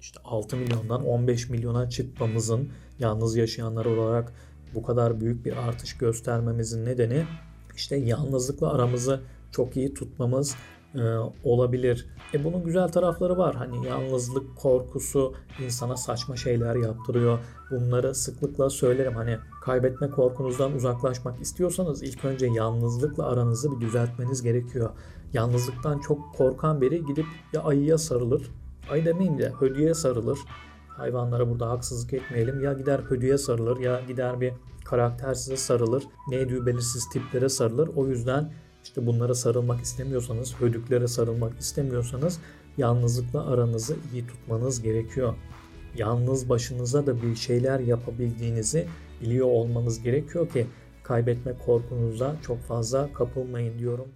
işte 6 milyondan 15 milyona çıkmamızın yalnız yaşayanlar olarak bu kadar büyük bir artış göstermemizin nedeni işte yalnızlıkla aramızı çok iyi tutmamız e, olabilir. E bunun güzel tarafları var. Hani yalnızlık korkusu insana saçma şeyler yaptırıyor. Bunları sıklıkla söylerim. Hani kaybetme korkunuzdan uzaklaşmak istiyorsanız ilk önce yalnızlıkla aranızı bir düzeltmeniz gerekiyor. Yalnızlıktan çok korkan biri gidip ya ayıya sarılır. Ayı demeyeyim de hödüye sarılır. Hayvanlara burada haksızlık etmeyelim. Ya gider hödüye sarılır ya gider bir karaktersize sarılır. Ne ediyor belirsiz tiplere sarılır. O yüzden işte bunlara sarılmak istemiyorsanız, hödüklere sarılmak istemiyorsanız yalnızlıkla aranızı iyi tutmanız gerekiyor. Yalnız başınıza da bir şeyler yapabildiğinizi biliyor olmanız gerekiyor ki kaybetme korkunuza çok fazla kapılmayın diyorum.